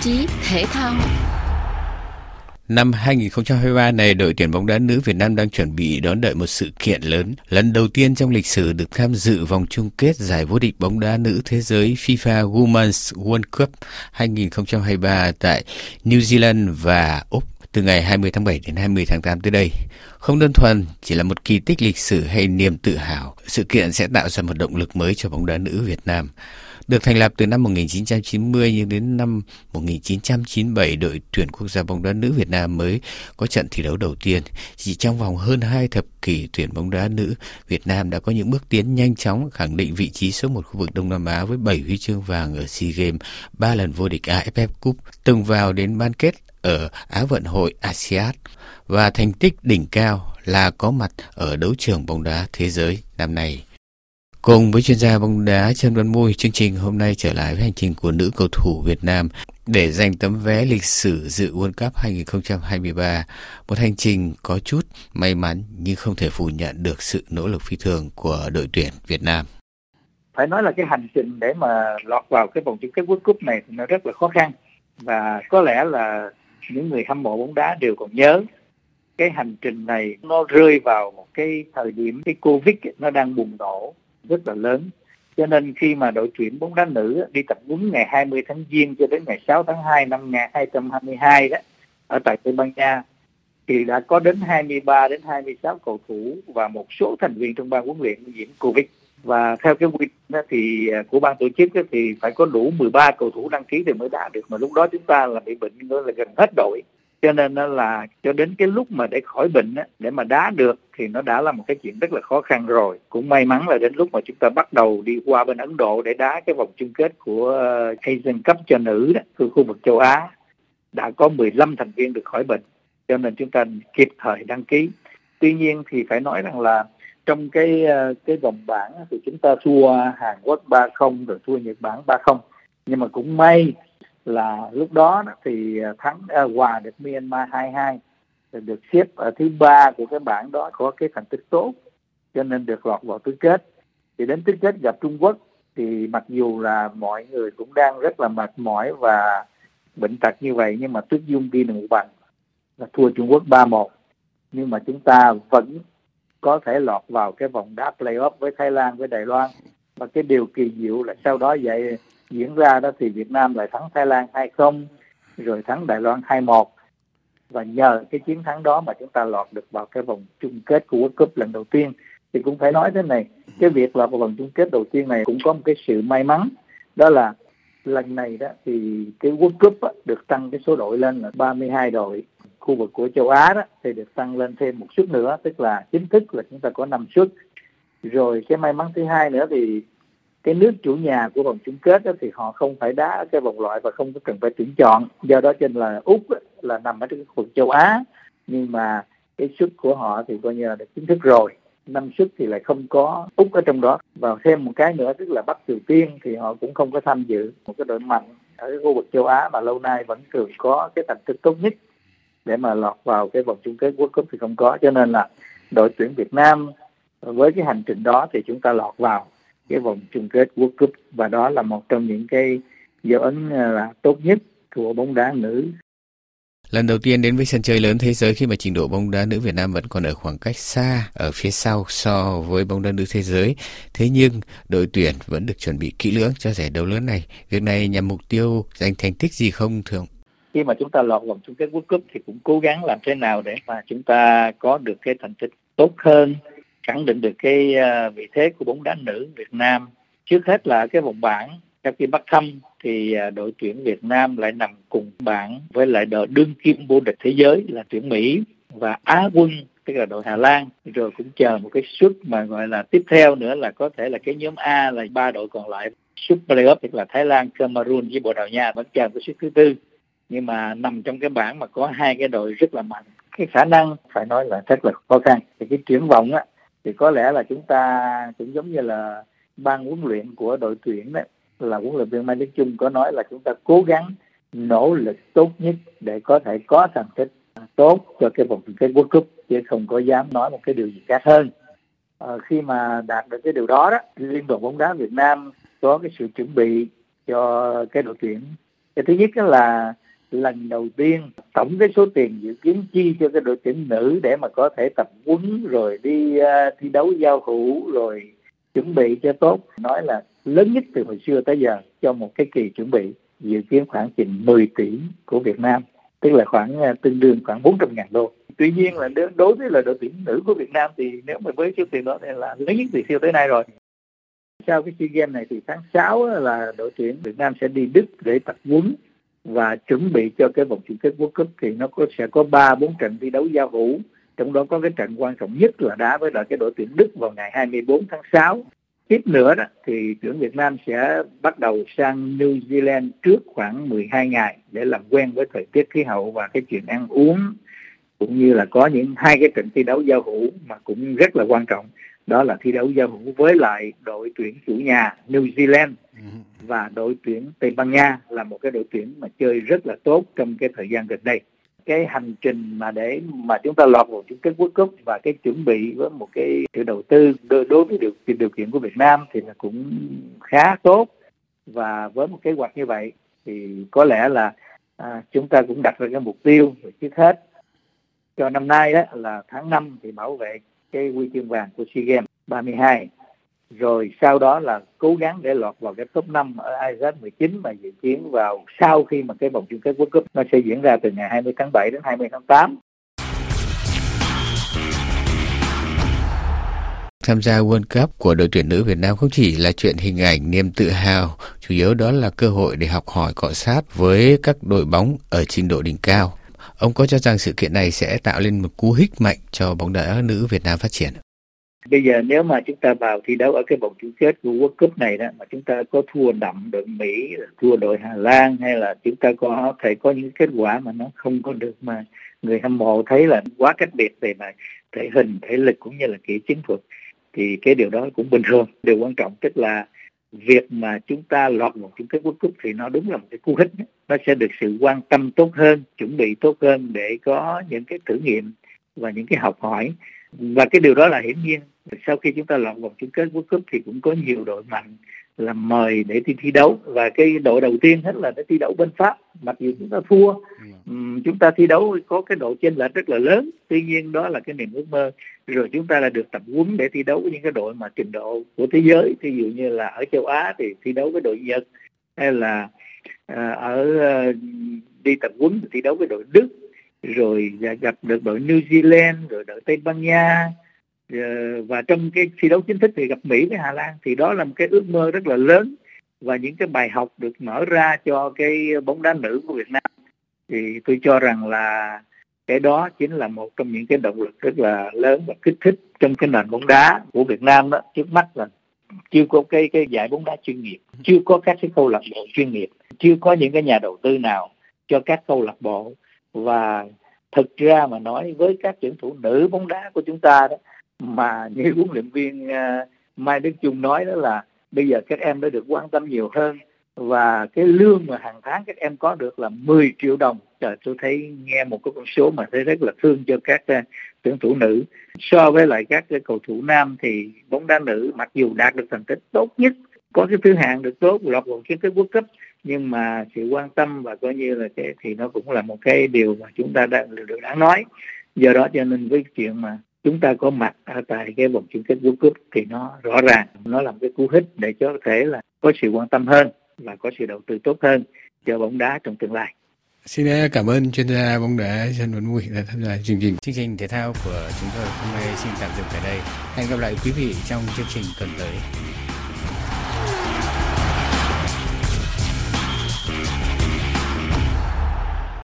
chí thể thao Năm 2023 này, đội tuyển bóng đá nữ Việt Nam đang chuẩn bị đón đợi một sự kiện lớn. Lần đầu tiên trong lịch sử được tham dự vòng chung kết giải vô địch bóng đá nữ thế giới FIFA Women's World Cup 2023 tại New Zealand và Úc từ ngày 20 tháng 7 đến 20 tháng 8 tới đây. Không đơn thuần chỉ là một kỳ tích lịch sử hay niềm tự hào, sự kiện sẽ tạo ra một động lực mới cho bóng đá nữ Việt Nam. Được thành lập từ năm 1990 nhưng đến năm 1997 đội tuyển quốc gia bóng đá nữ Việt Nam mới có trận thi đấu đầu tiên. Chỉ trong vòng hơn hai thập kỷ tuyển bóng đá nữ, Việt Nam đã có những bước tiến nhanh chóng khẳng định vị trí số một khu vực Đông Nam Á với 7 huy chương vàng ở SEA Games, 3 lần vô địch AFF Cup, từng vào đến bán kết ở Á vận hội ASEAN và thành tích đỉnh cao là có mặt ở đấu trường bóng đá thế giới năm nay. Cùng với chuyên gia bóng đá Trần Văn Môi, chương trình hôm nay trở lại với hành trình của nữ cầu thủ Việt Nam để giành tấm vé lịch sử dự World Cup 2023. Một hành trình có chút may mắn nhưng không thể phủ nhận được sự nỗ lực phi thường của đội tuyển Việt Nam. Phải nói là cái hành trình để mà lọt vào cái vòng chung kết World Cup này thì nó rất là khó khăn và có lẽ là những người hâm mộ bóng đá đều còn nhớ cái hành trình này nó rơi vào một cái thời điểm cái Covid nó đang bùng nổ rất là lớn. Cho nên khi mà đội tuyển bóng đá nữ đi tập huấn ngày 20 tháng Giêng cho đến ngày 6 tháng 2 năm 2022 đó, ở tại Tây Ban Nha, thì đã có đến 23 đến 26 cầu thủ và một số thành viên trong ban huấn luyện nhiễm Covid. Và theo cái quy định thì à, của ban tổ chức thì phải có đủ 13 cầu thủ đăng ký thì mới đá được. Mà lúc đó chúng ta là bị bệnh nữa là gần hết đội cho nên là cho đến cái lúc mà để khỏi bệnh để mà đá được thì nó đã là một cái chuyện rất là khó khăn rồi. Cũng may mắn là đến lúc mà chúng ta bắt đầu đi qua bên Ấn Độ để đá cái vòng chung kết của ờ, Asian Cup cho nữ đó từ khu vực châu Á. Đã có 15 thành viên được khỏi bệnh, cho nên chúng ta kịp thời đăng ký. Tuy nhiên thì phải nói rằng là trong cái ờ, cái vòng bảng thì chúng ta thua Hàn Quốc 3-0 rồi thua Nhật Bản 3-0 nhưng mà cũng may là lúc đó thì à, thắng à, hòa được Myanmar 2-2 được xếp ở thứ ba của cái bảng đó có cái thành tích tốt cho nên được lọt vào tứ kết. Thì đến tứ kết gặp Trung Quốc thì mặc dù là mọi người cũng đang rất là mệt mỏi và bệnh tật như vậy nhưng mà Tuyết Dung đi được một bằng là thua Trung Quốc 3-1 nhưng mà chúng ta vẫn có thể lọt vào cái vòng đá playoff với Thái Lan với Đài Loan. Và cái điều kỳ diệu là sau đó vậy diễn ra đó thì Việt Nam lại thắng Thái Lan 2-0 rồi thắng Đài Loan 2-1 và nhờ cái chiến thắng đó mà chúng ta lọt được vào cái vòng chung kết của World Cup lần đầu tiên. Thì cũng phải nói thế này cái việc lọt vào vòng chung kết đầu tiên này cũng có một cái sự may mắn. Đó là lần này đó thì cái World Cup á, được tăng cái số đội lên là 32 đội. Khu vực của châu Á đó thì được tăng lên thêm một suất nữa tức là chính thức là chúng ta có 5 suất. Rồi cái may mắn thứ hai nữa thì cái nước chủ nhà của vòng chung kết đó, thì họ không phải đá cái vòng loại và không có cần phải tuyển chọn. Do đó trên là úc là nằm ở trong khu vực châu á. Nhưng mà cái suất của họ thì coi như là được chính thức rồi. Năm suất thì lại không có úc ở trong đó. Và thêm một cái nữa tức là bắc triều tiên thì họ cũng không có tham dự một cái đội mạnh ở cái khu vực châu á mà lâu nay vẫn thường có cái thành tích tốt nhất. Để mà lọt vào cái vòng chung kết World Cup thì không có. Cho nên là đội tuyển Việt Nam với cái hành trình đó thì chúng ta lọt vào cái vòng chung kết World Cup và đó là một trong những cái dấu ấn à, là tốt nhất của bóng đá nữ. Lần đầu tiên đến với sân chơi lớn thế giới khi mà trình độ bóng đá nữ Việt Nam vẫn còn ở khoảng cách xa ở phía sau so với bóng đá nữ thế giới. Thế nhưng đội tuyển vẫn được chuẩn bị kỹ lưỡng cho giải đấu lớn này. Việc này nhằm mục tiêu giành thành tích gì không thường? Khi mà chúng ta lọt vòng chung kết World Cup thì cũng cố gắng làm thế nào để mà chúng ta có được cái thành tích tốt hơn khẳng định được cái ờ, vị thế của bóng đá nữ Việt Nam. Trước hết là cái vòng bảng sau khi bắt thăm thì ờ, đội tuyển Việt Nam lại nằm cùng bảng với lại đội đương kim vô địch thế giới là tuyển Mỹ và Á quân tức là đội Hà Lan. Rồi cũng chờ một cái suất mà gọi là tiếp theo nữa là có thể là cái nhóm A là ba đội còn lại. Suất playoff tức là Thái Lan, Cameroon với Bồ Đào Nha vẫn chờ cái suất thứ tư. Nhưng mà nằm trong cái bảng mà có hai cái đội rất là mạnh. Cái khả năng phải nói là rất là khó khăn. Thì cái triển vọng á thì có lẽ là chúng ta cũng giống như là ban huấn luyện của đội tuyển đấy là huấn luyện viên Mai Đức Chung có nói là chúng ta cố gắng nỗ lực tốt nhất để có thể có thành tích tốt cho cái vòng chung kết World Cup chứ không có dám nói một cái điều gì khác hơn. À, khi mà đạt được cái điều đó đó liên đoàn bóng đá Việt Nam có cái sự chuẩn bị cho cái đội tuyển. Cái thứ nhất là lần đầu tiên tổng cái số tiền dự kiến chi cho cái đội tuyển nữ để mà có thể tập huấn rồi đi uh, thi đấu giao hữu rồi chuẩn bị cho tốt. Nói là lớn nhất từ hồi xưa tới giờ cho một cái kỳ chuẩn bị dự kiến khoảng chừng 10 tỷ của Việt Nam tức là khoảng uh, tương đương khoảng 400 ngàn đô. Tuy nhiên là đối với là đội tuyển nữ của Việt Nam thì nếu mà với số tiền đó thì là lớn nhất từ xưa tới nay rồi. Sau cái SEA Games này thì tháng 6 là đội tuyển Việt Nam sẽ đi Đức để tập huấn và chuẩn bị cho cái vòng chung kết World Cup thì nó có, sẽ có ba, bốn trận thi đấu giao hữu. Trong đó có cái trận quan trọng nhất là đá với lại cái đội tuyển Đức vào ngày 24 tháng 6 tiếp nữa đó, thì tuyển Việt Nam sẽ bắt đầu sang New Zealand trước khoảng 12 ngày để làm quen với thời tiết khí hậu và cái chuyện ăn uống. Cũng như là có những hai cái trận thi đấu giao hữu mà cũng rất là quan trọng đó là thi đấu giao hữu với lại đội tuyển chủ nhà New Zealand ừ. và đội tuyển Tây Ban Nha là một cái đội tuyển mà chơi rất là tốt trong cái thời gian gần đây. Cái hành trình mà để mà chúng ta lọt vào chung kết World Cup và cái chuẩn bị với một cái sự đầu tư đối, đối với điều, điều kiện của Việt Nam thì là cũng khá tốt. Và với một kế hoạch như vậy thì có lẽ là à, chúng ta cũng đặt ra cái mục tiêu trước hết. Cho năm nay đó là tháng 5 thì bảo vệ cái huy chương vàng của SEA Games 32 rồi sau đó là cố gắng để lọt vào cái top 5 ở ASEAN 19 mà dự kiến vào sau khi mà cái vòng chung kết World Cup nó sẽ diễn ra từ ngày 20 tháng 7 đến 20 tháng 8. Tham gia World Cup của đội tuyển nữ Việt Nam không chỉ là chuyện hình ảnh niềm tự hào, chủ yếu đó là cơ hội để học hỏi cọ sát với các đội bóng ở trình độ đỉnh cao. Ông có cho rằng sự kiện này sẽ tạo lên một cú hích mạnh cho bóng đá nữ Việt Nam phát triển? Bây giờ nếu mà chúng ta vào thi đấu ở cái vòng chung kết của World Cup này đó mà chúng ta có thua đậm đội Mỹ, thua đội Hà Lan hay là chúng ta có thể có những kết quả mà nó không có được mà người hâm mộ thấy là quá cách biệt về mặt thể hình, thể lực cũng như là kỹ chiến thuật thì cái điều đó cũng bình thường. Điều quan trọng tức là việc mà chúng ta lọt vào chung kết World Cup thì nó đúng là một cái cú hích nó sẽ được sự quan tâm tốt hơn, chuẩn bị tốt hơn để có những cái thử nghiệm và những cái học hỏi. Và cái điều đó là hiển nhiên. Sau khi chúng ta lọt vòng chung kết World Cup thì cũng có nhiều đội mạnh là mời để đi thi đấu. Và cái đội đầu tiên hết là để thi đấu bên Pháp. Mặc dù chúng ta thua um, chúng ta thi đấu có cái độ chênh lệch rất là lớn. Tuy nhiên đó là cái niềm ước mơ. Rồi chúng ta là được tập huấn để thi đấu với những cái đội mà trình độ của thế giới. Ví dụ như là ở châu Á thì thi đấu với đội Nhật hay là uh, ở uh, đi tập huấn thi đấu với đội Đức. Rồi gặp được đội New Zealand rồi đội Tây Ban Nha. ờ, Ờ, và trong cái thi đấu chính thức thì gặp Mỹ với Hà Lan thì đó là một cái ước mơ rất là lớn và những cái bài học được mở ra cho cái bóng đá nữ của Việt Nam. Thì tôi cho rằng là cái đó chính là một trong những cái động lực rất là lớn và kích thích trong cái nền bóng đá của Việt Nam đó. Trước mắt là chưa có cái cái giải bóng đá chuyên nghiệp, chưa có các cái câu lạc bộ chuyên nghiệp, chưa có những cái nhà đầu tư nào cho các câu lạc bộ. Và thực ra mà nói với các tuyển thủ nữ bóng đá của chúng ta đó mà như huấn luyện viên ờ, Mai Đức Chung nói đó là bây giờ các em đã được quan tâm nhiều hơn và cái lương mà hàng tháng các em có được là 10 triệu đồng. Trời tôi thấy nghe một cái con số mà thấy rất là thương cho các uh, tuyển thủ nữ. So với lại các cầu thủ nam thì bóng đá nữ mặc dù đạt được thành tích tốt nhất có cái thứ hạng được tốt lọt vào cái cái quốc cấp nhưng mà sự quan tâm và coi như là cái thì nó cũng là một cái điều mà chúng ta đang được đáng nói. Do đó cho nên với chuyện mà chúng ta có mặt ở tại cái vòng chung kết World Cup thì nó rõ ràng nó làm cái cú hích để cho có thể là có sự quan tâm hơn và có sự đầu tư tốt hơn cho bóng đá trong tương lai. Xin cảm ơn chuyên gia bóng đá Trần Văn Mùi đã tham gia chương trình. Chương trình thể thao của chúng tôi hôm nay xin tạm dừng tại đây. Hẹn gặp lại quý vị trong chương trình tuần tới.